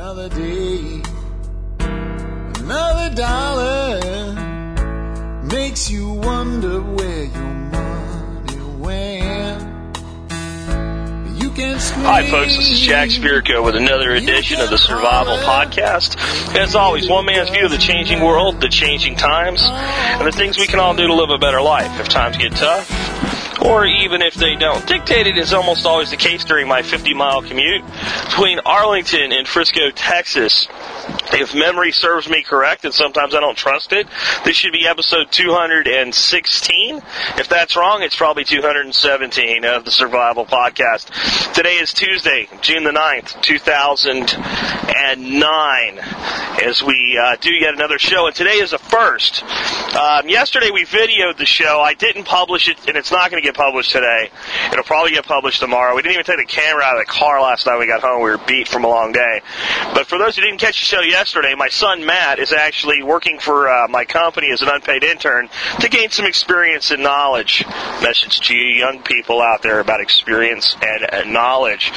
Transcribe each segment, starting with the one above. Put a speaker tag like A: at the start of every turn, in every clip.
A: Another day, another dollar makes you wonder where your money went. You can scream.
B: Hi, folks. This is Jack Spirko with another edition of the Survival Podcast. As always, one man's view of the changing world, the changing times, and the things we can all do to live a better life if times get tough, or even if they don't. Dictated is almost always the case during my 50 mile commute between Arlington and Frisco, Texas. If memory serves me correct, and sometimes I don't trust it, this should be episode 216. If that's wrong, it's probably 217 of the Survival Podcast. Today is Tuesday, June the 9th, 2009, as we uh, do yet another show. And today is a first. Um, yesterday we videoed the show. I didn't publish it, and it's not going to get published today. It'll probably get published tomorrow. We didn't even take the camera out of the car last night we got home. We were beat from a long day. But for those who didn't catch the show yesterday, my son Matt is actually working for uh, my company as an unpaid intern to gain some experience and knowledge. Message to you young people out there about experience and, and knowledge.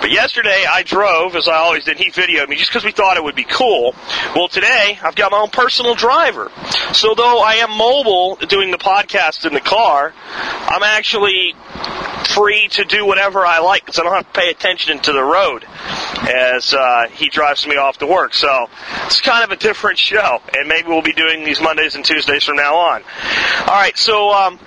B: But yesterday I drove, as I always did. He videoed me just because we thought it would be cool. Well, today I've got my own personal driver. So though I am mobile doing the podcast in the car, I'm actually free to do whatever I like because I don't have to pay attention to the road as uh, he drives me off to work. So it's kind of a different show, and maybe we'll be doing these Mondays and Tuesdays from now on. All right, so. Um,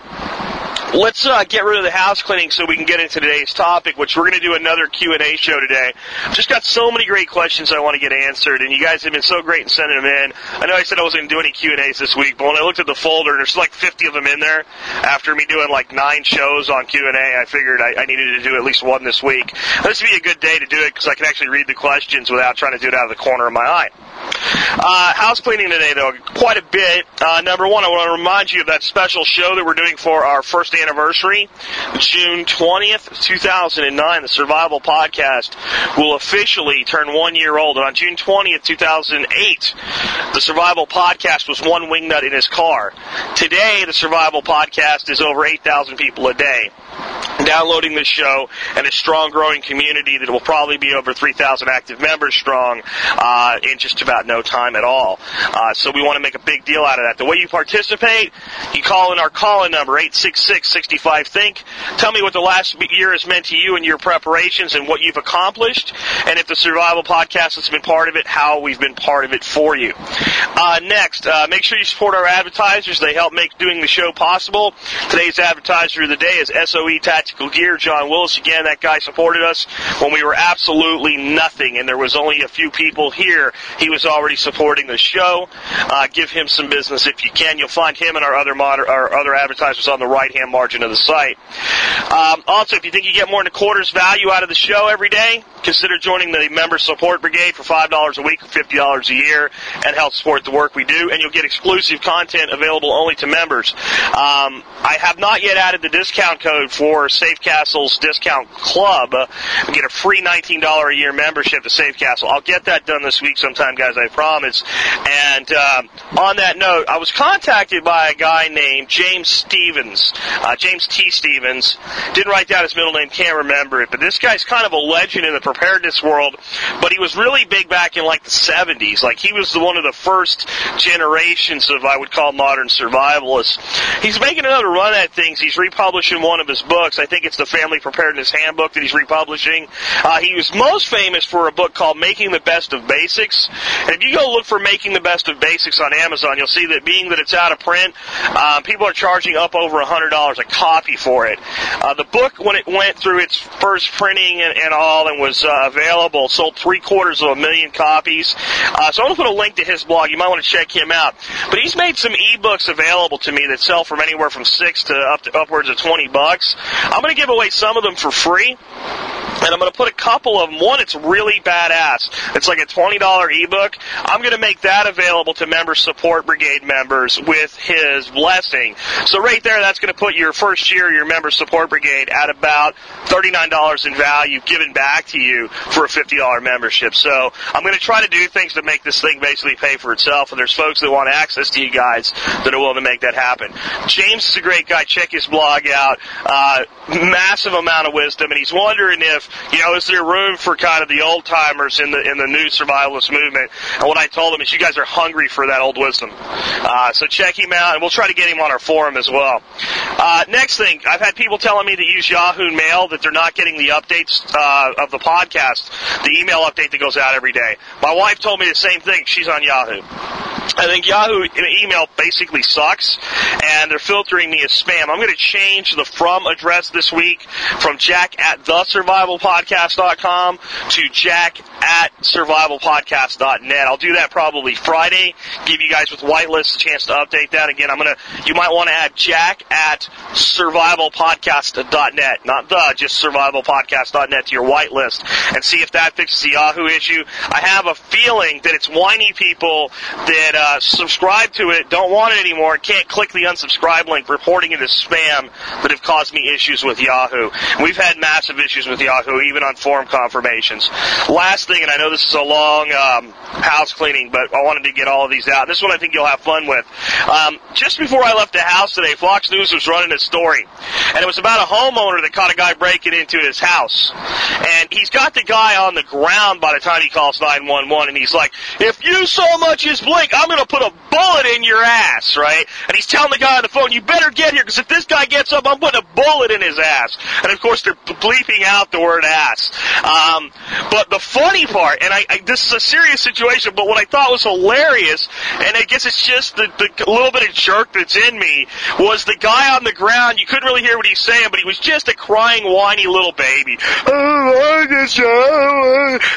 B: Let's uh, get rid of the house cleaning so we can get into today's topic, which we're going to do another Q&A show today. Just got so many great questions I want to get answered, and you guys have been so great in sending them in. I know I said I wasn't going to do any Q&As this week, but when I looked at the folder, there's like 50 of them in there. After me doing like nine shows on Q&A, I figured I, I needed to do at least one this week. This would be a good day to do it because I can actually read the questions without trying to do it out of the corner of my eye. Uh, house cleaning today, though, quite a bit. Uh, number one, I want to remind you of that special show that we're doing for our first anniversary, June 20th, 2009. The Survival Podcast will officially turn one year old. And on June 20th, 2008, the Survival Podcast was one wingnut in his car. Today, the Survival Podcast is over 8,000 people a day downloading this show and a strong growing community that will probably be over 3,000 active members strong uh, in just about no time at all. Uh, so we want to make a big deal out of that. The way you participate, you call in our call-in number, 866-65-THINK. Tell me what the last year has meant to you and your preparations and what you've accomplished. And if the Survival Podcast has been part of it, how we've been part of it for you. Uh, next, uh, make sure you support our advertisers. They help make doing the show possible. Today's advertiser of the day is SOE Tactical Gear. John Willis, again, that guy supported us when we were absolutely nothing and there was only a few people here. He was already supporting the show. Uh, give him some business if you can. You'll find him and our other moder- our other advertisers on the right hand margin of the site. Um, also, if you think you get more than a quarter's value out of the show every day, consider joining the member support brigade for five dollars a week, fifty dollars a year, and help support the work we do. And you'll get exclusive content available only to members. Um, I have not yet added the discount code for Safe Castle's discount club. Uh, get a free nineteen dollar a year membership to Safe Castle. I'll get that done this week sometime, guys. I promise. And um, on that note, I was contacted by a guy named James Stevens, uh, James T. Stevens. Didn't write down his middle name, can't remember it, but this guy's kind of a legend in the preparedness world. But he was really big back in like the 70s. Like he was the, one of the first generations of I would call modern survivalists. He's making another run at things. He's republishing one of his books. I think it's the Family Preparedness Handbook that he's republishing. Uh, he was most famous for a book called Making the Best of Basics. And if you go look for Making the Best of Basics on Amazon, you'll see that being that it's out of print, um, people are charging up over a hundred dollars a copy for it. Uh, the book, when it went through its first printing and, and all, and was uh, available, sold three quarters of a million copies. Uh, so I'm going to put a link to his blog. You might want to check him out. But he's made some ebooks available to me that sell from anywhere from six to up to upwards of twenty bucks. I'm going to give away some of them for free. And I'm going to put a couple of them. One, it's really badass. It's like a $20 ebook. I'm going to make that available to member support brigade members with his blessing. So right there, that's going to put your first year, your member support brigade at about $39 in value given back to you for a $50 membership. So I'm going to try to do things to make this thing basically pay for itself. And there's folks that want access to you guys that are willing to make that happen. James is a great guy. Check his blog out. Uh, massive amount of wisdom. And he's wondering if you know, is there room for kind of the old timers in the in the new survivalist movement? And what I told him is, you guys are hungry for that old wisdom. Uh, so check him out, and we'll try to get him on our forum as well. Uh, next thing, I've had people telling me to use Yahoo Mail that they're not getting the updates uh, of the podcast, the email update that goes out every day. My wife told me the same thing. She's on Yahoo. I think Yahoo email basically sucks, and they're filtering me as spam. I'm going to change the from address this week from jack at thesurvivalpodcast.com to jack at survivalpodcast.net. I'll do that probably Friday. Give you guys with whitelist a chance to update that again. I'm gonna. You might want to add jack at survivalpodcast.net, not the, just survivalpodcast.net to your whitelist, and see if that fixes the Yahoo issue. I have a feeling that it's whiny people that uh, subscribe to it, don't want it anymore, can't click the unsubscribe link, reporting it as spam that have caused me issues with Yahoo. We've had massive issues with Yahoo, even on forum confirmations. Last thing, and I know this is a long um, house cleaning, but I wanted to get all of these out. This one I think you'll have fun with. Um, just before I left the house today, Fox News was running a story, and it was about a homeowner that caught a guy breaking into his house, and he's got the guy on the ground by the time he calls 911, and he's like, "If you so much as blink, I'm going to put a bullet in your ass," right? And he's telling the guy on the phone, "You better get here, because if this guy gets up, I'm putting a bullet in his ass." And of course, they're bleeping out the word "ass." Um, but the funny part, and I, I, this is a serious situation, but what I thought was hilarious, and I guess it's just the, the little bit of jerk that's in me, was the guy on the ground. You couldn't really hear what he's saying, but he was just a crying, whiny little baby,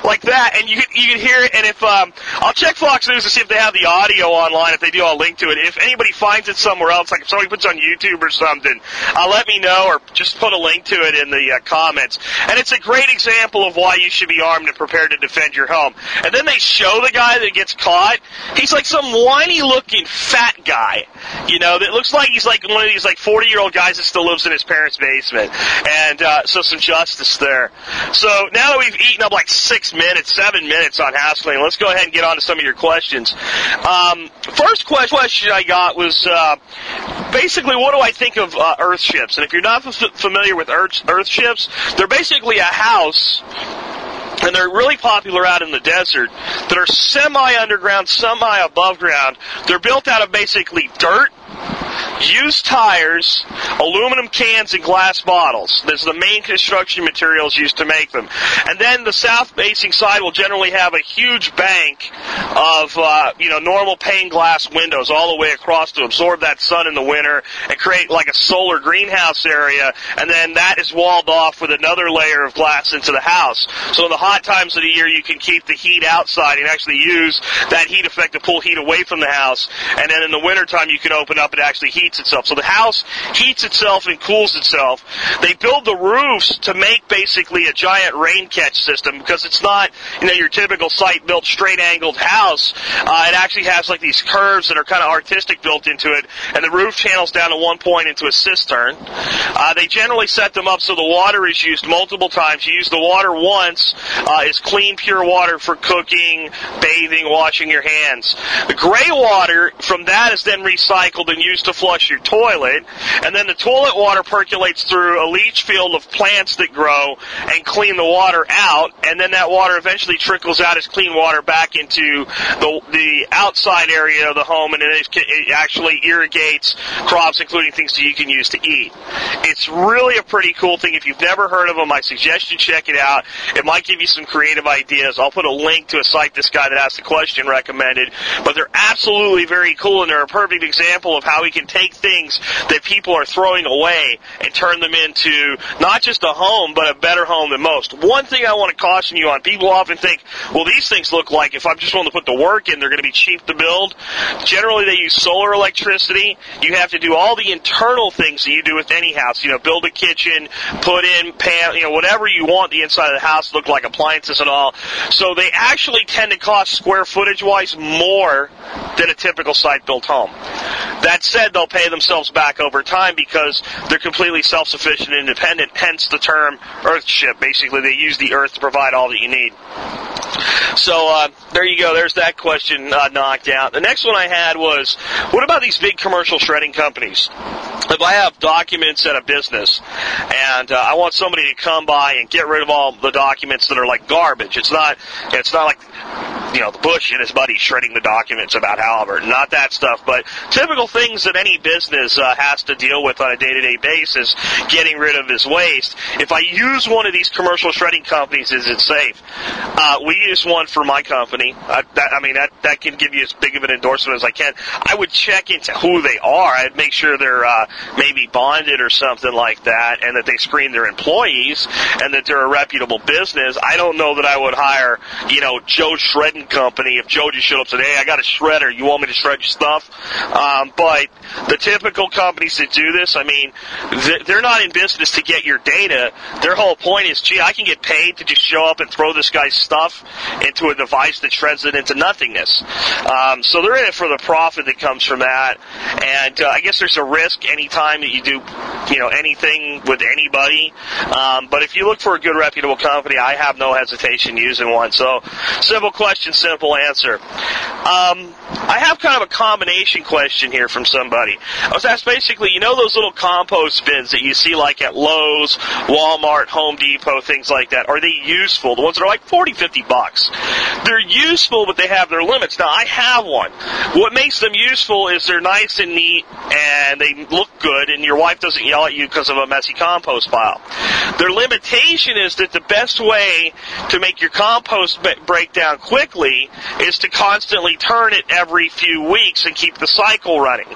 B: like that, and you could you could hear it. And if um, I'll check Fox News to see if they have the audio online. If they do, I'll link to it. If anybody finds it somewhere else, like if somebody puts on YouTube or something, uh, let me know, or just put a link to it in the uh, comments. And it's a great example of why you should be armed and prepared to defend your home. And then they show the guy that gets caught. He's like some whiny looking fat guy, you know, that looks like he's like one of these like 40 year old guys that still lives in his parents' basement. And uh, so some justice there. So now that we've eaten up like six minutes, seven minutes on house cleaning, let's go ahead and get on to some of your questions. Um, first question I got was uh, basically what do I think of uh, Earth ships? And if you're not f- familiar with Earth, ships, they're basically a house and they're really popular out in the desert that are semi underground, semi above ground. They're built out of basically dirt, used tires, aluminum cans, and glass bottles. Are the main construction materials used to make them. And then the south-facing side will generally have a huge bank of, uh, you know, normal pane glass windows all the way across to absorb that sun in the winter and create like a solar greenhouse area. And then that is walled off with another layer of glass into the house. So in the hot times of the year, you can keep the heat outside and actually use that heat effect to pull heat away from the house. And then in the wintertime, you can open up and actually heats itself. So the house heats itself and cools itself. They build the roofs to make basically a giant rain catch system because it's not, you know, your typical site built straight angled house. Uh, it actually has like these curves that are kind of artistic built into it, and the roof channels down to one point into a cistern. Uh, they generally set them up so the water is used multiple times. You use the water once, uh, is clean, pure water for cooking, bathing, washing your hands. The gray water from that is then recycled and used to flush your toilet, and then the toilet water percolates through a leach field of plants that grow and clean the water out, and then that water eventually trickles out as clean water back into the the outside area of the home, and it, it actually irrigates crops, including things that you can use to eat. It's really a pretty cool thing. If you've never heard of them, I suggest you check it out. It might give you some creative ideas. I'll put a link to a site this guy that asked the question recommended, but they're absolutely very cool, and they're a perfect example of how we can take things that people are throwing away and turn them into not just a home, but a better home than most. One thing I want to caution you on, people often think, well, these things look like if I'm just willing to put the work in, they're going to be cheap to build. Generally, they use solar electricity. You have to do all the internal things that you do with any house. You know, build a kitchen, put in pan, you know, whatever you want the inside of the house look like appliances and all. So they actually tend to cost square footage wise more than a typical site built home. That said, they'll pay themselves back over time because they're completely self-sufficient and independent, hence the term earthship. Basically, they use the earth to provide all that you need. So uh, there you go. There's that question uh, knocked out. The next one I had was, what about these big commercial shredding companies? if I have documents at a business and uh, I want somebody to come by and get rid of all the documents that are like garbage, it's not it's not like you know the Bush and his buddy shredding the documents about Halliburton, not that stuff, but typical things that any business uh, has to deal with on a day-to-day basis, getting rid of his waste. If I use one of these commercial shredding companies, is it safe? Uh, we use one for my company. Uh, that, I mean, that that can give you as big of an endorsement as I can. I would check into who they are. I'd make sure they're uh, maybe bonded or something like that, and that they screen their employees, and that they're a reputable business. I don't know that I would hire, you know, Joe Shredding Company if Joe just showed up and said, "Hey, I got a shredder. You want me to shred your stuff?" Um, but the typical companies that do this, I mean, they're not in business to get your data. Their whole point is, gee, I can get paid to just show up and throw this guy's stuff into a device that shreds it into nothingness. Um, so they're in it for the profit that comes from that. And uh, I guess there's a risk anytime that you do, you know, anything with anybody. Um, but if you look for a good reputable company, I have no hesitation using one. So simple question, simple answer. Um, I have kind of a combination question here from somebody. I was asked basically, you know those little compost bins that you see like at Lowe's, Walmart, Home Depot, things like that. Are they useful? The ones that are like 40, 50 bucks. They're useful, but they have their limits. Now I have one. What makes them useful is they're nice and neat and they look good and your wife doesn't yell at you because of a messy compost pile. Their limitation is that the best way to make your compost break down quickly is to constantly turn it every few weeks and keep the cycle running.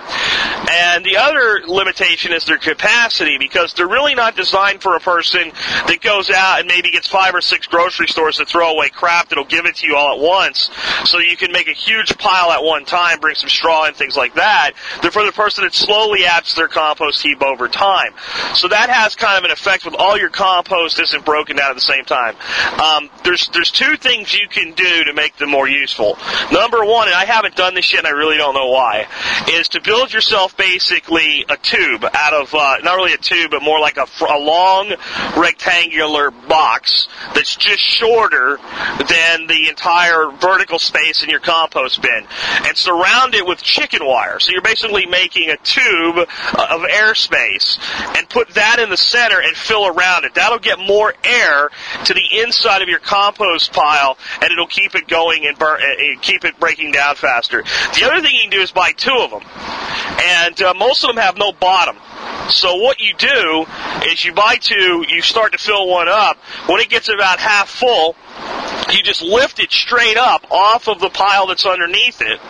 B: And the other limitation is their capacity because they're really not designed for a person that goes out and maybe gets five or six grocery stores to throw away crap that'll give it to you all at once so you can make a huge pile at one time, bring some straw and things like that. They're for the person that slowly adds their compost heap over time. So that has kind of an effect with all your compost isn't broken down at the same time. Um, there's there's two things you can do to make them more useful. Number one, and I haven't done this yet, and I really don't know why, is to build yourself basically a tube out of uh, not really a tube, but more like a, a long rectangular box that's just shorter than the entire vertical space in your compost bin, and surround it with chicken wire. So you're basically making a tube uh, of airspace, and put that in the center and fill around it. That'll get more air to the inside of your compost pile, and it'll keep it going and burn, uh, keep it breaking down faster. The other thing you can do is buy two of them, and uh, most of them have no bottom. So what you do is you buy two, you start to fill one up. When it gets about half full, you just lift it straight up off of the pile that's underneath it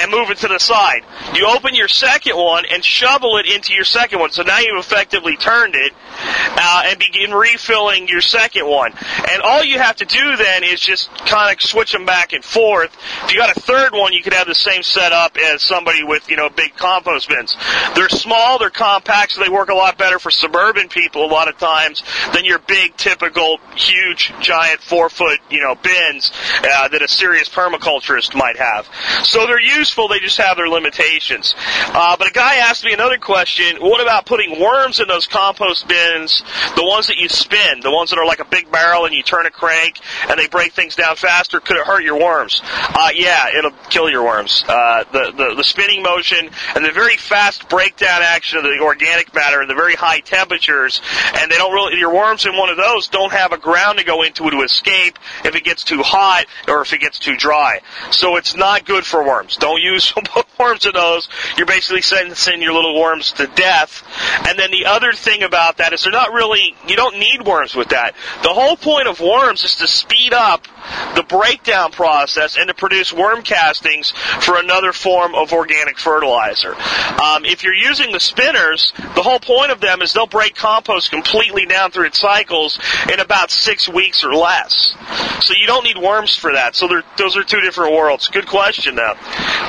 B: and move it to the side. You open your second one and shovel it into your second one. So now you've effectively turned it uh, and begin refilling your second one. And all you have to do then is just kind of switch them back and forth. If you got a third one, you could have the same setup as somebody with, you know, big compost bins. They're small, they're compact, so they work a lot better for suburban people a lot of times than your big, typical, huge, giant four foot, you know, bins uh, that a serious permaculturist might have. So they're useful, they just have their limitations. Uh, but a guy asked me another question, what about putting worms in those compost bins, the ones that you spin, the ones that are like a big barrel and you turn a crank and they break things down faster, could it hurt your worms? Uh, yeah, it'll kill your worms. Uh, the, the, the spinning motion and the very fast breakdown action of the organic matter and the very high temperatures, and they don't really, your worms in one of those don't have a ground to go into to escape if it gets too hot or if it gets too dry. So it's not good for worms. Don't use worms in those. You're basically sentencing your little worms to death. And then the other thing about that is they're not really, you don't need worms with that. The whole point of worms is to speed up the breakdown process and to produce worm castings for another form of organic fertilizer. Um, if you're using the spinners, the whole point of them is they'll break compost completely down through its cycles in about six weeks or less. So you don't need worms for that. So those are two different worlds. Good question, though.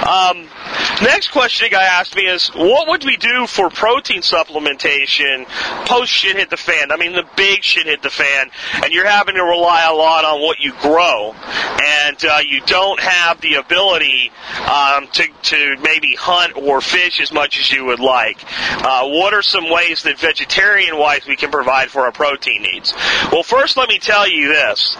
B: Um, next question a guy asked me is, what would we do for protein supplementation post shit hit the fan? I mean, the big shit hit the fan, and you're having to rely a lot on what you grow, and uh, you don't have the ability um, to, to maybe hunt or fish as much as you would like. Uh, what are some ways that vegetarian-wise we can provide for our protein needs? Well, first let me tell you this.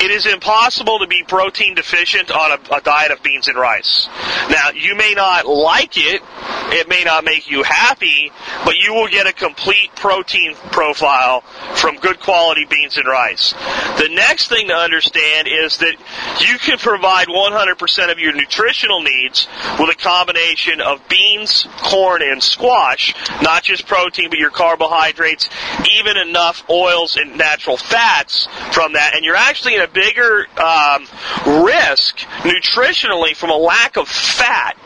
B: It is impossible to be protein deficient on a, a diet of beans and rice. Now, you may not like it, It may not make you happy, but you will get a complete protein profile from good quality beans and rice. The next thing to understand is that you can provide 100% of your nutritional needs with a combination of beans, corn, and squash, not just protein, but your carbohydrates, even enough oils and natural fats from that. And you're actually in a bigger um, risk nutritionally from a lack of fat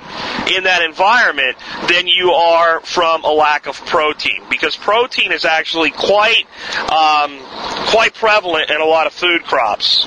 B: in that environment than you are from a lack of protein because protein is actually quite um, quite prevalent in a lot of food crops.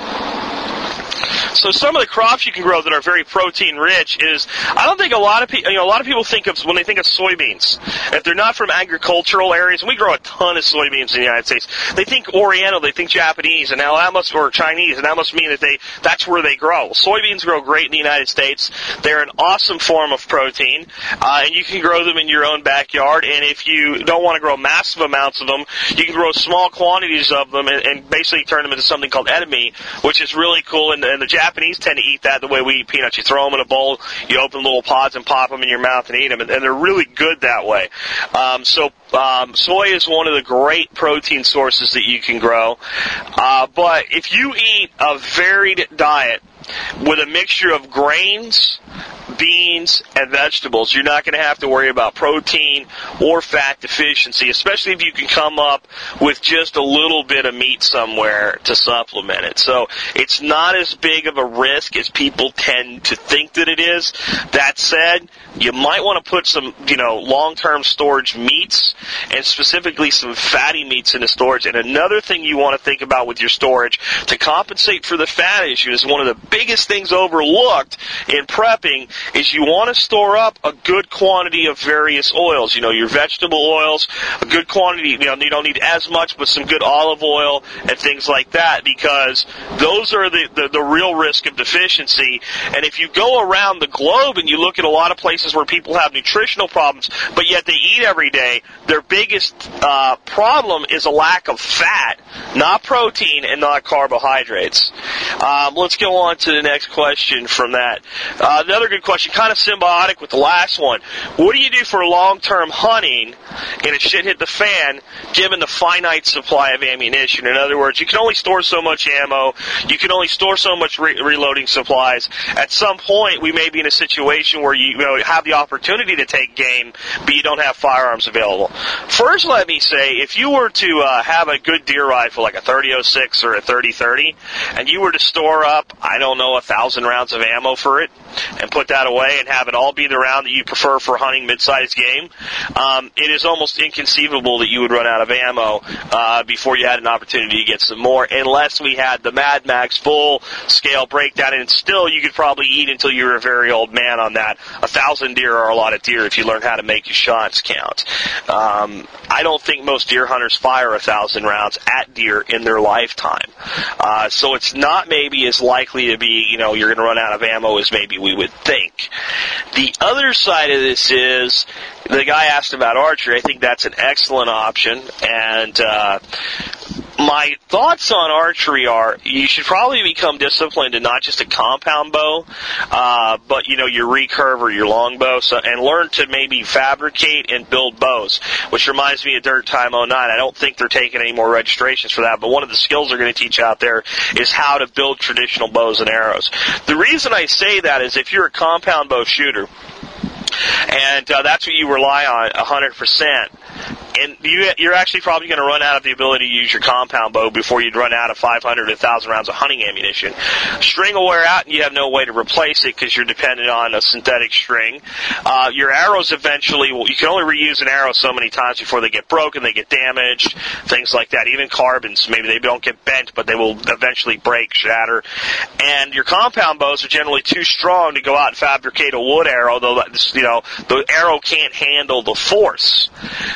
B: So some of the crops you can grow that are very protein rich is I don't think a lot of people you know a lot of people think of when they think of soybeans if they're not from agricultural areas and we grow a ton of soybeans in the United States they think Oriental they think Japanese and now that must or Chinese and that must mean that they that's where they grow. Soybeans grow great in the United States. They're an awesome form of protein uh, and you can grow them in your own backyard and if you don't want to grow massive amounts of them you can grow small quantities of them and, and basically turn them into something called edamame which is really cool and, and the Japanese tend to eat that the way we eat peanuts. You throw them in a bowl, you open little pods and pop them in your mouth and eat them, and, and they're really good that way. Um, so um, soy is one of the great protein sources that you can grow. Uh, but if you eat a varied diet with a mixture of grains, beans, and vegetables, you're not going to have to worry about protein or fat deficiency, especially if you can come up with just a little bit of meat somewhere to supplement it. So it's not as big of a risk as people tend to think that it is. That said, you might want to put some, you know, long-term storage meats and specifically some fatty meats into storage. And another thing you want to think about with your storage to compensate for the fat issue is one of the biggest things overlooked in prepping is you want to store up a good quantity of various oils. You know, your vegetable oils, a good quantity, you know, you don't need as much, but some good olive oil and things like that because those are the, the, the real risk of deficiency. And if you go around the globe and you look at a lot of places where people have nutritional problems, but yet they eat every day, their biggest uh, problem is a lack of fat, not protein and not carbohydrates. Um, let's go on to the next question from that. Uh, another good question, kind of symbiotic with the last one. What do you do for long-term hunting and a shit hit the fan given the finite supply of ammunition? In other words, you can only store so much ammo, you can only store so much re- reloading supplies. At some point, we may be in a situation where you, you know, have the opportunity to take game, but you don't have firearms available. First, let me say, if you were to uh, have a good deer rifle like a 3006 or a 3030, and you were to store up, I don't know, a thousand rounds of ammo for it, and put that away and have it all be the round that you prefer for hunting mid-sized game, um, it is almost inconceivable that you would run out of ammo uh, before you had an opportunity to get some more, unless we had the Mad Max full scale breakdown. And still, you could probably eat until you were a very old man on that. A thousand deer are a lot of deer if you learn how to make your shots count. Um, I don't think most deer hunters fire a thousand rounds at deer in their lifetime, uh, so it's not maybe as likely to you know you're going to run out of ammo as maybe we would think. The other side of this is the guy asked about archery. I think that's an excellent option, and uh, my thoughts on archery are you should probably become disciplined in not just a compound bow, uh, but you know your recurve or your longbow, so, and learn to maybe fabricate and build bows. Which reminds me of Dirt Time 09. I don't think they're taking any more registrations for that, but one of the skills they're going to teach out there is how to build traditional bows and arrows. The reason I say that is if you're a compound bow shooter, and uh, that's what you rely on 100% and you, you're actually probably going to run out of the ability to use your compound bow before you'd run out of 500 to 1,000 rounds of hunting ammunition. String will wear out, and you have no way to replace it because you're dependent on a synthetic string. Uh, your arrows eventually, will, you can only reuse an arrow so many times before they get broken, they get damaged, things like that. Even carbons, maybe they don't get bent, but they will eventually break, shatter. And your compound bows are generally too strong to go out and fabricate a wood arrow, though you know the arrow can't handle the force.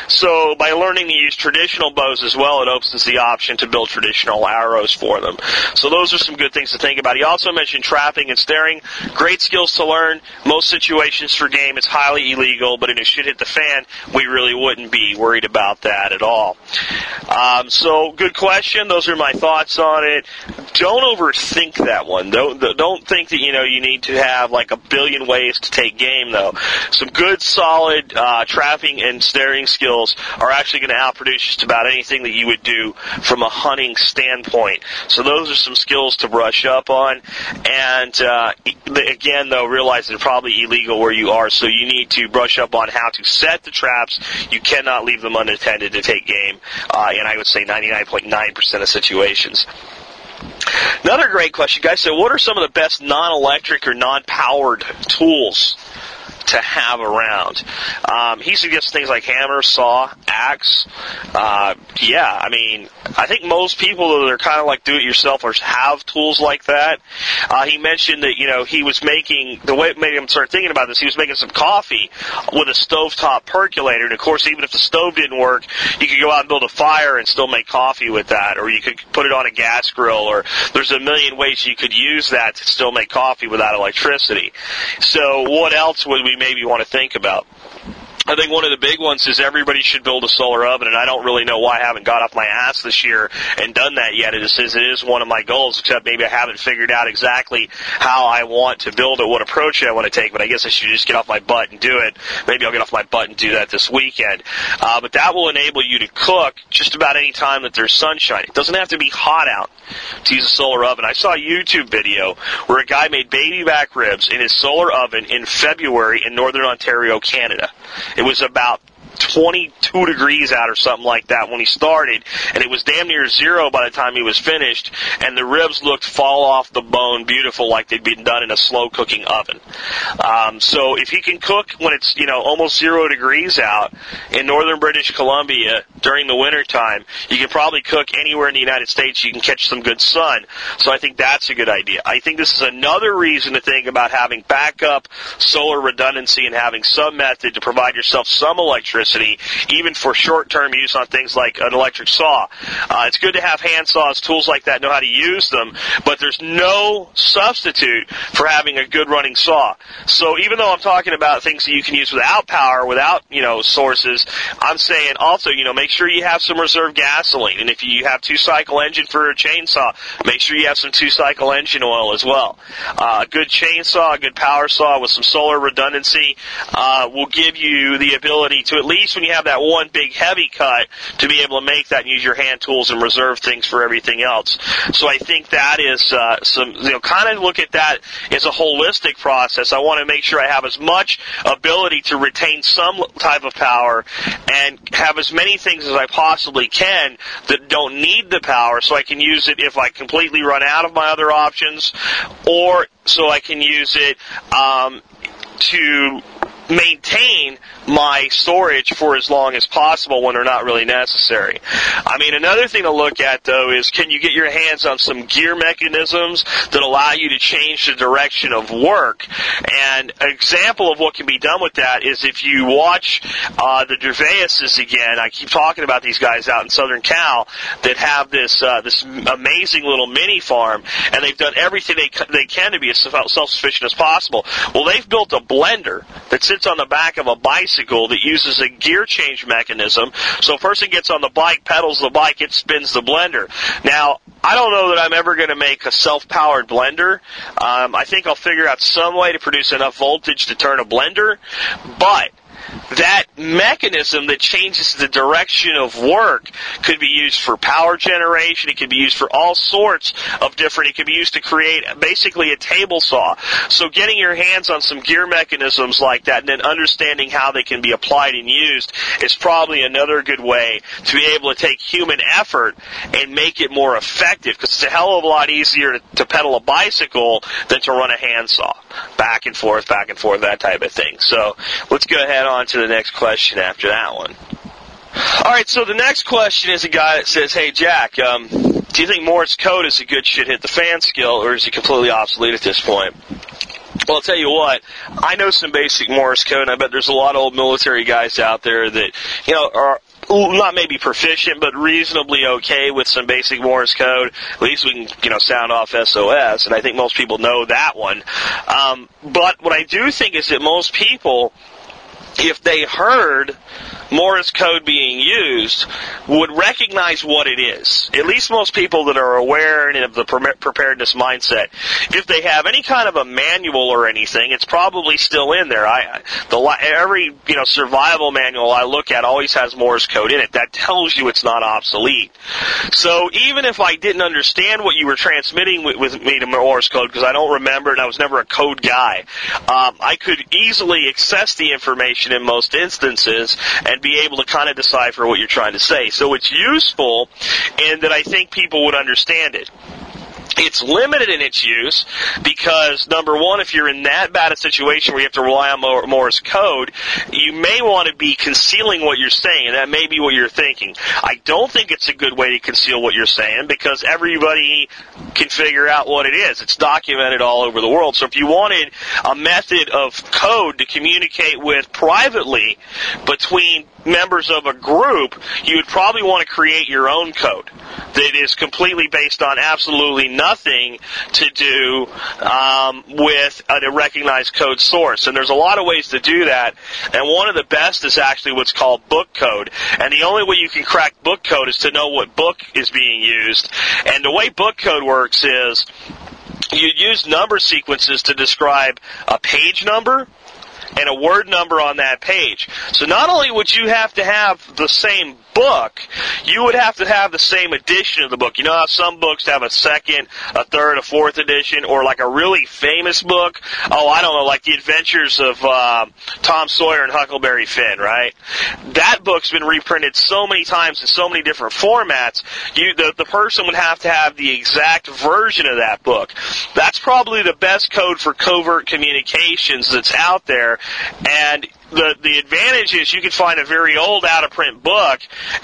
B: So so by learning to use traditional bows as well, it opens the option to build traditional arrows for them. So those are some good things to think about. He also mentioned trapping and snaring. Great skills to learn. Most situations for game, it's highly illegal, but if it should hit the fan, we really wouldn't be worried about that at all. Um, so good question. Those are my thoughts on it. Don't overthink that one. Don't don't think that you know you need to have like a billion ways to take game though. Some good solid uh, trapping and snaring skills are actually going to outproduce just about anything that you would do from a hunting standpoint. So those are some skills to brush up on. And uh, again, though, realize they're probably illegal where you are, so you need to brush up on how to set the traps. You cannot leave them unattended to take game, uh, and I would say 99.9% of situations. Another great question, guys. So, what are some of the best non-electric or non-powered tools to have around. Um, he suggests things like hammer, saw, axe. Uh, yeah, I mean, I think most people that are kind of like do-it-yourselfers have tools like that. Uh, he mentioned that you know he was making the way it made him start thinking about this. He was making some coffee with a stovetop percolator, and of course, even if the stove didn't work, you could go out and build a fire and still make coffee with that, or you could put it on a gas grill, or there's a million ways you could use that to still make coffee without electricity. So, what else would we maybe want to think about. I think one of the big ones is everybody should build a solar oven, and I don't really know why I haven't got off my ass this year and done that yet. It is, it is one of my goals, except maybe I haven't figured out exactly how I want to build it, what approach I want to take, but I guess I should just get off my butt and do it. Maybe I'll get off my butt and do that this weekend. Uh, but that will enable you to cook just about any time that there's sunshine. It doesn't have to be hot out to use a solar oven. I saw a YouTube video where a guy made baby back ribs in his solar oven in February in northern Ontario, Canada. It was about 22 degrees out or something like that when he started, and it was damn near zero by the time he was finished, and the ribs looked fall off the bone beautiful like they'd been done in a slow cooking oven. Um, so if he can cook when it's, you know, almost zero degrees out in northern British Columbia during the winter time, you can probably cook anywhere in the United States you can catch some good sun. So I think that's a good idea. I think this is another reason to think about having backup solar redundancy and having some method to provide yourself some electricity electricity, even for short-term use on things like an electric saw. Uh, it's good to have hand saws, tools like that, know how to use them, but there's no substitute for having a good running saw. So even though I'm talking about things that you can use without power, without, you know, sources, I'm saying also, you know, make sure you have some reserve gasoline. And if you have two-cycle engine for a chainsaw, make sure you have some two-cycle engine oil as well. Uh, a good chainsaw, a good power saw with some solar redundancy uh, will give you the ability to at least least when you have that one big heavy cut to be able to make that and use your hand tools and reserve things for everything else. So I think that is uh, some you know kind of look at that as a holistic process. I want to make sure I have as much ability to retain some type of power and have as many things as I possibly can that don't need the power so I can use it if I completely run out of my other options or so I can use it um, to maintain my storage for as long as possible when they're not really necessary. I mean, another thing to look at though is can you get your hands on some gear mechanisms that allow you to change the direction of work? And an example of what can be done with that is if you watch uh, the Dervaeses again. I keep talking about these guys out in Southern Cal that have this uh, this amazing little mini farm, and they've done everything they they can to be as self sufficient as possible. Well, they've built a blender that sits on the back of a bicycle bicycle that uses a gear change mechanism. So a person gets on the bike, pedals the bike, it spins the blender. Now, I don't know that I'm ever going to make a self-powered blender. Um, I think I'll figure out some way to produce enough voltage to turn a blender, but that mechanism that changes the direction of work could be used for power generation. It could be used for all sorts of different. It could be used to create basically a table saw. So getting your hands on some gear mechanisms like that and then understanding how they can be applied and used is probably another good way to be able to take human effort and make it more effective because it's a hell of a lot easier to, to pedal a bicycle than to run a handsaw. Back and forth, back and forth, that type of thing. So let's go ahead on to the next question after that one. All right, so the next question is a guy that says, "Hey Jack, um, do you think Morse code is a good shit hit the fan skill, or is it completely obsolete at this point?" Well, I'll tell you what, I know some basic Morse code, and I bet there's a lot of old military guys out there that, you know, are not maybe proficient, but reasonably okay with some basic Morse code. At least we can, you know, sound off SOS, and I think most people know that one. Um, but what I do think is that most people, if they heard Morse code being used would recognize what it is. At least most people that are aware and of the preparedness mindset. If they have any kind of a manual or anything, it's probably still in there. I the every you know survival manual I look at always has Morse code in it. That tells you it's not obsolete. So even if I didn't understand what you were transmitting with, with me to Morse code because I don't remember and I was never a code guy, um, I could easily access the information in most instances and and be able to kind of decipher what you're trying to say. So it's useful in that I think people would understand it. It's limited in its use because number one, if you're in that bad a situation where you have to rely on Morse code, you may want to be concealing what you're saying, and that may be what you're thinking. I don't think it's a good way to conceal what you're saying because everybody can figure out what it is. It's documented all over the world. So if you wanted a method of code to communicate with privately between members of a group, you would probably want to create your own code that is completely based on absolutely nothing to do um, with a recognized code source. And there's a lot of ways to do that. And one of the best is actually what's called book code. And the only way you can crack book code is to know what book is being used. And the way book code works is you use number sequences to describe a page number and a word number on that page. So not only would you have to have the same book, you would have to have the same edition of the book. You know how some books have a second, a third, a fourth edition, or like a really famous book? Oh, I don't know, like The Adventures of uh, Tom Sawyer and Huckleberry Finn, right? That book's been reprinted so many times in so many different formats. You, the, the person would have to have the exact version of that book. That's probably the best code for covert communications that's out there, and the the advantage is you can find a very old out of print book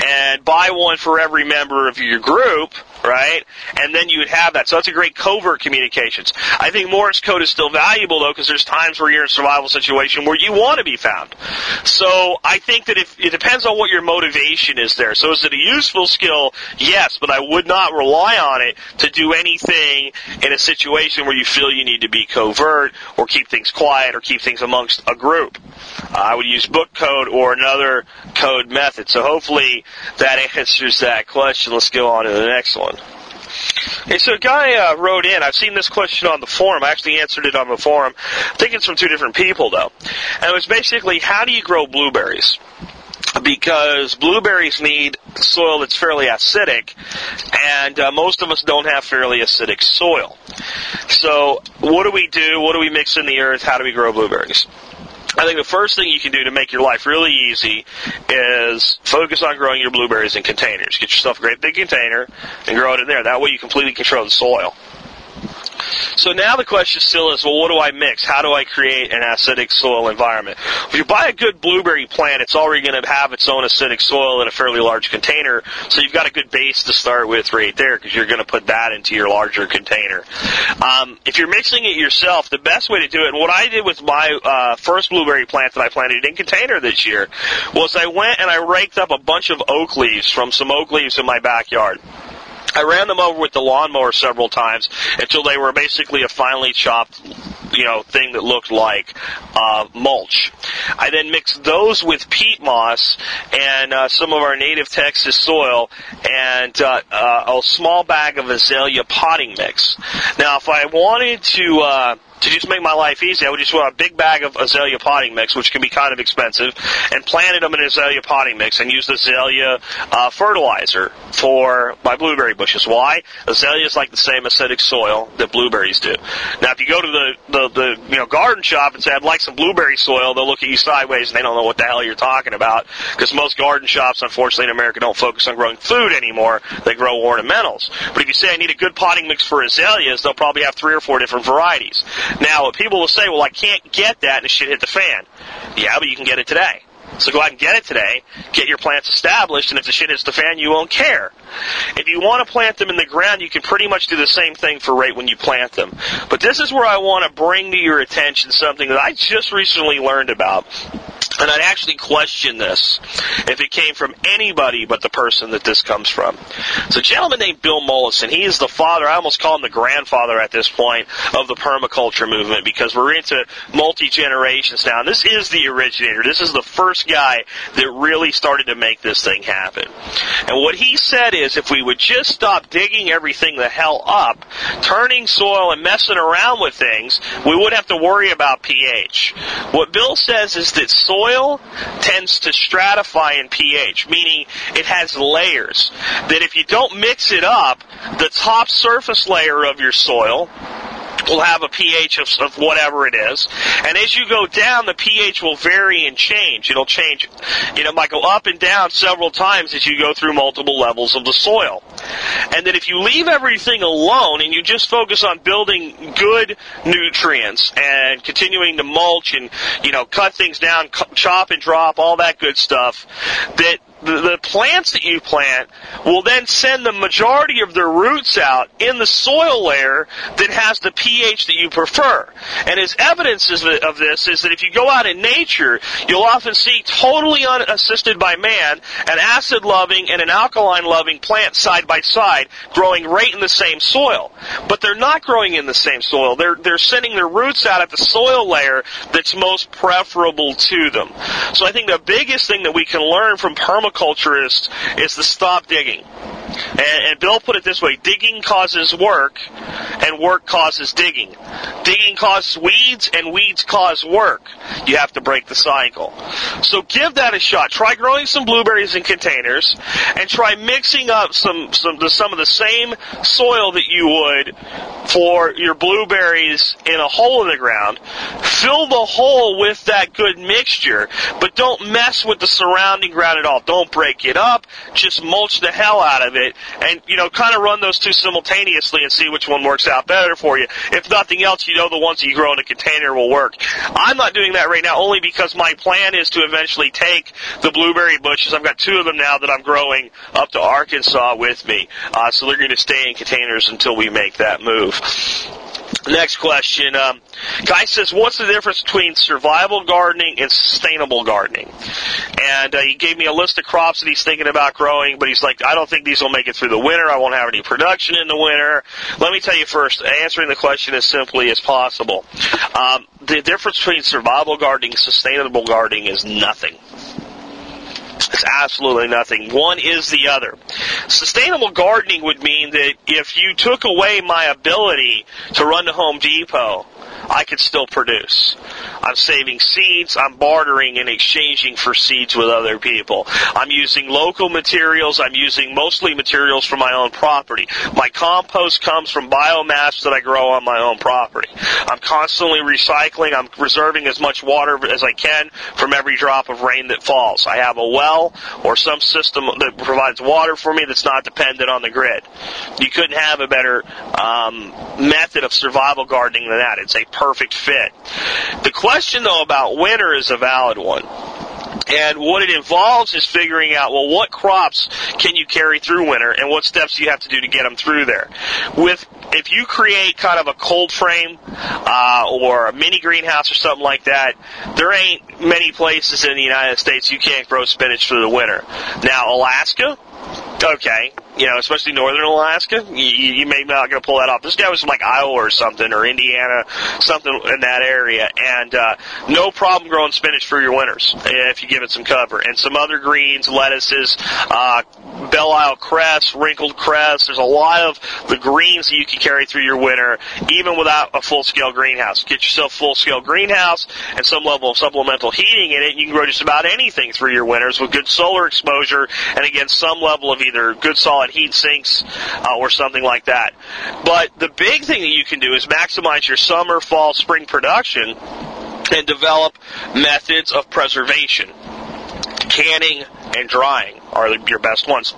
B: and buy one for every member of your group right? And then you would have that. So that's a great covert communications. I think Morse code is still valuable though, because there's times where you're in a survival situation where you want to be found. So I think that if it depends on what your motivation is there. So is it a useful skill? Yes, but I would not rely on it to do anything in a situation where you feel you need to be covert or keep things quiet or keep things amongst a group. Uh, I would use book code or another code method. So hopefully that answers that question. Let's go on to the next one. Okay, so a guy uh, wrote in. I've seen this question on the forum. I actually answered it on the forum. I think it's from two different people though, and it was basically how do you grow blueberries? Because blueberries need soil that's fairly acidic, and uh, most of us don't have fairly acidic soil. So, what do we do? What do we mix in the earth? How do we grow blueberries? I think the first thing you can do to make your life really easy is focus on growing your blueberries in containers. Get yourself a great big container and grow it in there. That way you completely control the soil. So now the question still is, well, what do I mix? How do I create an acidic soil environment? If you buy a good blueberry plant, it's already going to have its own acidic soil in a fairly large container. So you've got a good base to start with right there because you're going to put that into your larger container. Um, if you're mixing it yourself, the best way to do it, what I did with my uh, first blueberry plant that I planted in container this year, was I went and I raked up a bunch of oak leaves from some oak leaves in my backyard. I ran them over with the lawnmower several times until they were basically a finely chopped, you know, thing that looked like uh, mulch. I then mixed those with peat moss and uh, some of our native Texas soil and uh, uh, a small bag of azalea potting mix. Now, if I wanted to uh, to just make my life easy, I would just want a big bag of azalea potting mix, which can be kind of expensive, and planted them in azalea potting mix and used azalea uh, fertilizer for my blueberry bushes. Why? Azalea is like the same acidic soil that blueberries do. Now, if you go to the, the, the you know garden shop and say I'd like some blueberry soil, they'll look at you sideways and they don't know what the hell you're talking about because most garden shops, unfortunately, in America don't focus on growing food anymore. They grow ornamentals. But if you say I need a good potting mix for azaleas, they'll probably have three or four different varieties. Now, people will say, well, I can't get that and shit hit the fan. Yeah, but you can get it today. So go out and get it today, get your plants established, and if the shit hits the fan, you won't care. If you want to plant them in the ground, you can pretty much do the same thing for right when you plant them. But this is where I want to bring to your attention something that I just recently learned about. And I'd actually question this if it came from anybody but the person that this comes from. It's a gentleman named Bill Mollison. He is the father, I almost call him the grandfather at this point, of the permaculture movement because we're into multi generations now. And this is the originator. This is the first guy that really started to make this thing happen. And what he said is if we would just stop digging everything the hell up, turning soil and messing around with things, we wouldn't have to worry about pH. What Bill says is that soil tends to stratify in pH, meaning it has layers. That if you don't mix it up, the top surface layer of your soil will have a pH of, of, whatever it is. And as you go down, the pH will vary and change. It'll change, you know, it might go up and down several times as you go through multiple levels of the soil. And that if you leave everything alone and you just focus on building good nutrients and continuing to mulch and, you know, cut things down, chop and drop, all that good stuff, that the, plants that you plant will then send the majority of their roots out in the soil layer that has the pH that you prefer. And as evidence of this is that if you go out in nature, you'll often see totally unassisted by man an acid loving and an alkaline loving plant side by side growing right in the same soil. But they're not growing in the same soil. They're, they're sending their roots out at the soil layer that's most preferable to them. So I think the biggest thing that we can learn from permaculturists is to stop digging. And, and, Bill put it this way digging causes work, and work causes digging. Digging causes weeds, and weeds cause work. You have to break the cycle. So give that a shot. Try growing some blueberries in containers, and try mixing up some, some, some of the same soil that you would for your blueberries in a hole in the ground. Fill the hole with that good mixture, but don't mess with the surrounding ground at all. Don't break it up. Just mulch the hell out of it it, and you know, kind of run those two simultaneously and see which one works out better for you. If nothing else, you know the ones that you grow in a container will work. I'm not doing that right now only because my plan is to eventually take the blueberry bushes. I've got two of them now that I'm growing up to Arkansas with me, uh, so they're going to stay in containers until we make that move. Next question. Um, guy says, what's the difference between survival gardening and sustainable gardening? And uh, he gave me a list of crops that he's thinking about growing, but he's like, I don't think these will make it through the winter. I won't have any production in the winter. Let me tell you first, answering the question as simply as possible. Um, the difference between survival gardening and sustainable gardening is nothing. It's absolutely nothing. One is the other. Sustainable gardening would mean that if you took away my ability to run to Home Depot I could still produce. I'm saving seeds. I'm bartering and exchanging for seeds with other people. I'm using local materials. I'm using mostly materials from my own property. My compost comes from biomass that I grow on my own property. I'm constantly recycling. I'm reserving as much water as I can from every drop of rain that falls. I have a well or some system that provides water for me that's not dependent on the grid. You couldn't have a better um, method of survival gardening than that. It's a perfect fit. The question though about winter is a valid one. And what it involves is figuring out, well, what crops can you carry through winter and what steps you have to do to get them through there. With, if you create kind of a cold frame, uh, or a mini greenhouse or something like that, there ain't many places in the United States you can't grow spinach through the winter. Now, Alaska, okay, you know, especially northern Alaska, you, you may not going to pull that off. This guy was from like Iowa or something, or Indiana, something in that area, and uh, no problem growing spinach for your winters if you give it some cover. And some other greens, lettuces, uh, Belle Isle cress, wrinkled cress. There's a lot of the greens that you can carry through your winter, even without a full-scale greenhouse. Get yourself full-scale greenhouse and some level of supplemental heating in it, and you can grow just about anything through your winters with good solar exposure, and again, some level of either good solid heat sinks uh, or something like that. But the big thing that you can do is maximize your summer, fall, spring production and develop methods of preservation. Canning and drying are your best ones.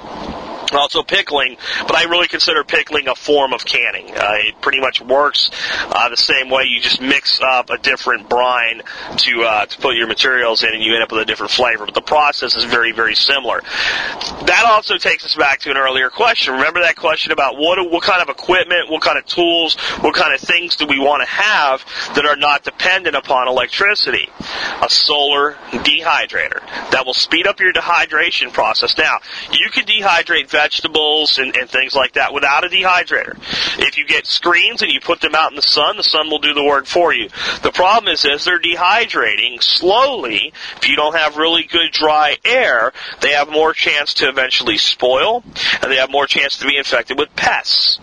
B: Also pickling, but I really consider pickling a form of canning. Uh, it pretty much works uh, the same way. You just mix up a different brine to uh, to put your materials in, and you end up with a different flavor. But the process is very very similar. That also takes us back to an earlier question. Remember that question about what what kind of equipment, what kind of tools, what kind of things do we want to have that are not dependent upon electricity? A solar dehydrator that will speed up your dehydration process. Now you can dehydrate vegetables and, and things like that without a dehydrator. If you get screens and you put them out in the sun, the sun will do the work for you. The problem is as they're dehydrating slowly, if you don't have really good dry air, they have more chance to eventually spoil and they have more chance to be infected with pests.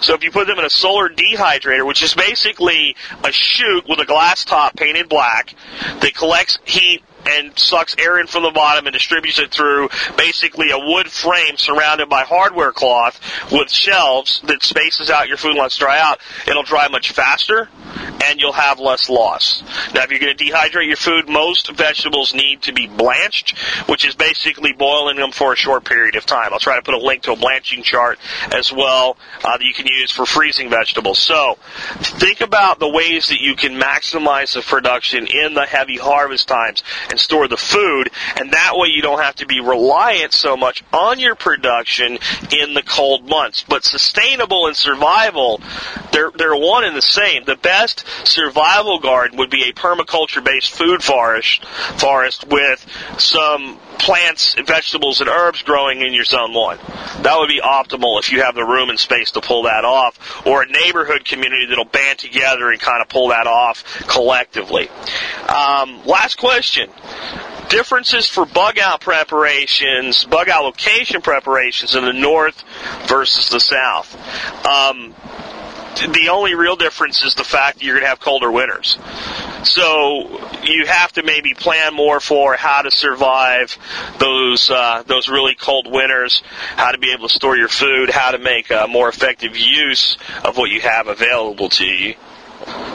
B: So if you put them in a solar dehydrator, which is basically a chute with a glass top painted black that collects heat and sucks air in from the bottom and distributes it through basically a wood frame surrounded by hardware cloth with shelves that spaces out your food lets dry out. It'll dry much faster and you'll have less loss. Now, if you're going to dehydrate your food, most vegetables need to be blanched, which is basically boiling them for a short period of time. I'll try to put a link to a blanching chart as well uh, that you can use for freezing vegetables. So, think about the ways that you can maximize the production in the heavy harvest times and store the food, and that way you don't have to be reliant so much on your production in the cold months. But sustainable and survival, they're, they're one and the same. The best survival garden would be a permaculture based food forest, forest with some plants, vegetables, and herbs growing in your zone one. That would be optimal if you have the room and space to pull that off, or a neighborhood community that'll band together and kind of pull that off collectively. Um, last question differences for bug out preparations, bug out location preparations in the north versus the south. Um, the only real difference is the fact that you're going to have colder winters. So you have to maybe plan more for how to survive those uh, those really cold winters, how to be able to store your food, how to make a more effective use of what you have available to you.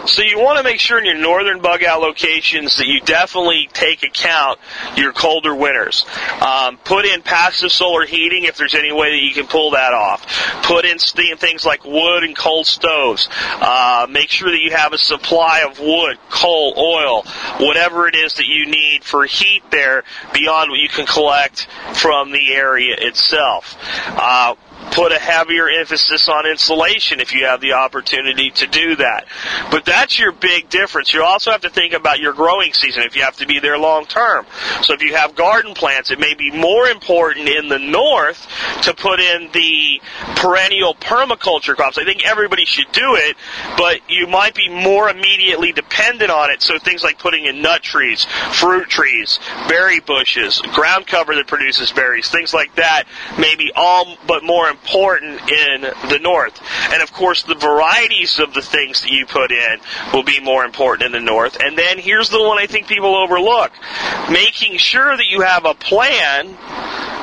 B: So you want to make sure in your northern bug out locations that you definitely take account your colder winters. Um, put in passive solar heating if there's any way that you can pull that off. Put in things like wood and coal stoves. Uh, make sure that you have a supply of wood, coal, oil, whatever it is that you need for heat there beyond what you can collect from the area itself. Uh, put a heavier emphasis on insulation if you have the opportunity to do that. But that's your big difference. You also have to think about your growing season if you have to be there long term. So if you have garden plants, it may be more important in the north to put in the perennial permaculture crops. I think everybody should do it, but you might be more immediately dependent on it. So things like putting in nut trees, fruit trees, berry bushes, ground cover that produces berries, things like that may be all but more important in the north. And of course, the varieties of the things that you put in will be more important in the north. And then here's the one I think people overlook. Making sure that you have a plan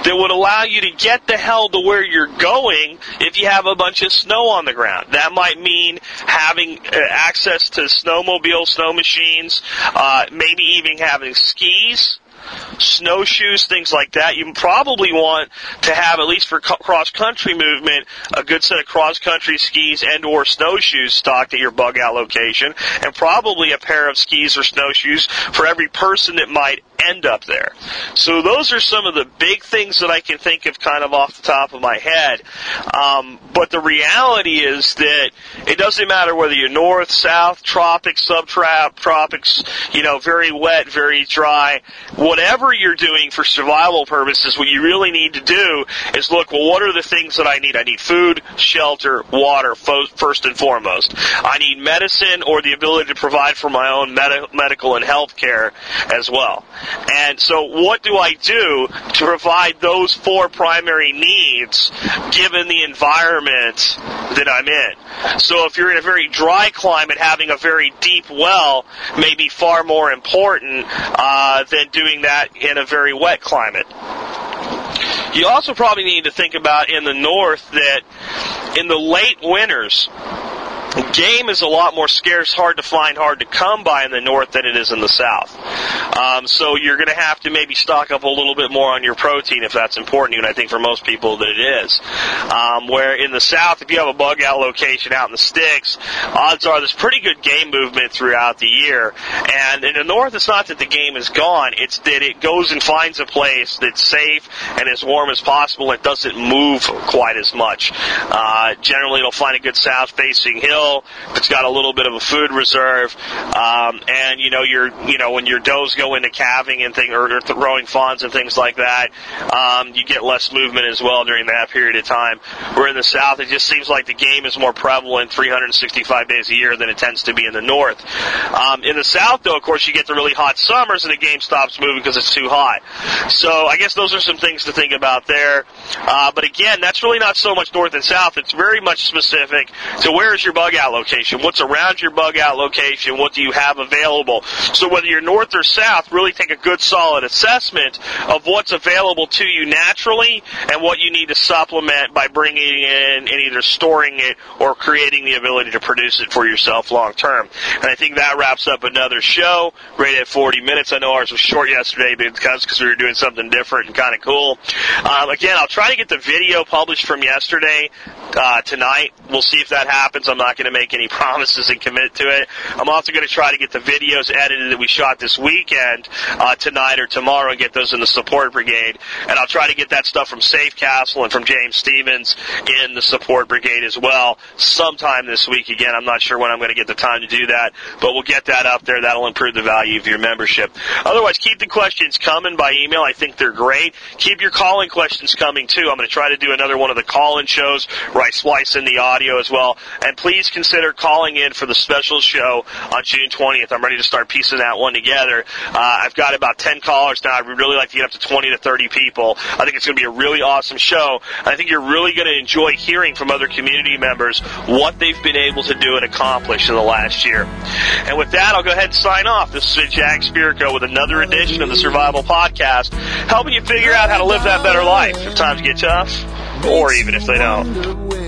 B: that would allow you to get the hell to where you're going if you have a bunch of snow on the ground. That might mean having uh, access to snowmobile, snow machines, uh, maybe even having skis snowshoes, things like that. You probably want to have, at least for cross country movement, a good set of cross country skis and or snowshoes stocked at your bug out location, and probably a pair of skis or snowshoes for every person that might end up there. So those are some of the big things that I can think of kind of off the top of my head. Um, but the reality is that it doesn't matter whether you're north, south, tropics, subtropics, you know, very wet, very dry, whatever you're doing for survival purposes, what you really need to do is look, well, what are the things that I need? I need food, shelter, water, first and foremost. I need medicine or the ability to provide for my own med- medical and health care as well. And so what do I do to provide those four primary needs given the environment that I'm in? So if you're in a very dry climate, having a very deep well may be far more important uh, than doing that in a very wet climate. You also probably need to think about in the north that in the late winters, game is a lot more scarce, hard to find, hard to come by in the north than it is in the south. Um, so you're going to have to maybe stock up a little bit more on your protein if that's important to you, and I think for most people that it is. Um, where in the south, if you have a bug out location out in the sticks, odds are there's pretty good game movement throughout the year. And in the north, it's not that the game is gone, it's that it goes and finds a place that's safe and as warm as possible. It doesn't move quite as much. Uh, generally, it'll find a good south-facing hill. It's got a little bit of a food reserve, um, and you know, you're, you know, when your does go into calving and thing or, or throwing fawns and things like that, um, you get less movement as well during that period of time. Where in the south, it just seems like the game is more prevalent 365 days a year than it tends to be in the north. Um, in the south, though, of course, you get the really hot summers and the game stops moving because it's too hot. So I guess those are some things to think about there. Uh, but again, that's really not so much north and south. It's very much specific to where is your bug out location, what's around your bug out location, what do you have available. So whether you're north or south, really take a good solid assessment of what's available to you naturally and what you need to supplement by bringing in and either storing it or creating the ability to produce it for yourself long term. And I think that wraps up another show right at 40 minutes. I know ours was short yesterday because because we were doing something different and kind of cool. Um, again, I'll try to get the video published from yesterday uh, tonight. We'll see if that happens. I'm not going to make any promises and commit to it. I'm also going to try to get the videos edited that we shot this weekend uh, tonight or tomorrow and get those in the support brigade. And I'll try to get that stuff from Safe Castle and from James Stevens in the support brigade as well sometime this week. Again, I'm not sure when I'm going to get the time to do that, but we'll get that up there. That'll improve the value of your membership. Otherwise, keep the questions coming by email. I think they're great. Keep your calling questions coming too. I'm going to try to do another one of the call-in shows where I splice in the audio as well. And please consider calling in for the special show on June 20th. I'm ready to start piecing that one together. Uh, I've got about 10 callers now. I'd really like to get up to 20 to 30 people. I think it's going to be a really awesome show. I think you're really going to enjoy hearing from other community members what they've been able to do and accomplish in the last year. And with that, I'll go ahead and sign off. This is Jack Spirko with another edition of the Survival Podcast, helping you figure out how to live that better life if times get tough, or even if they don't.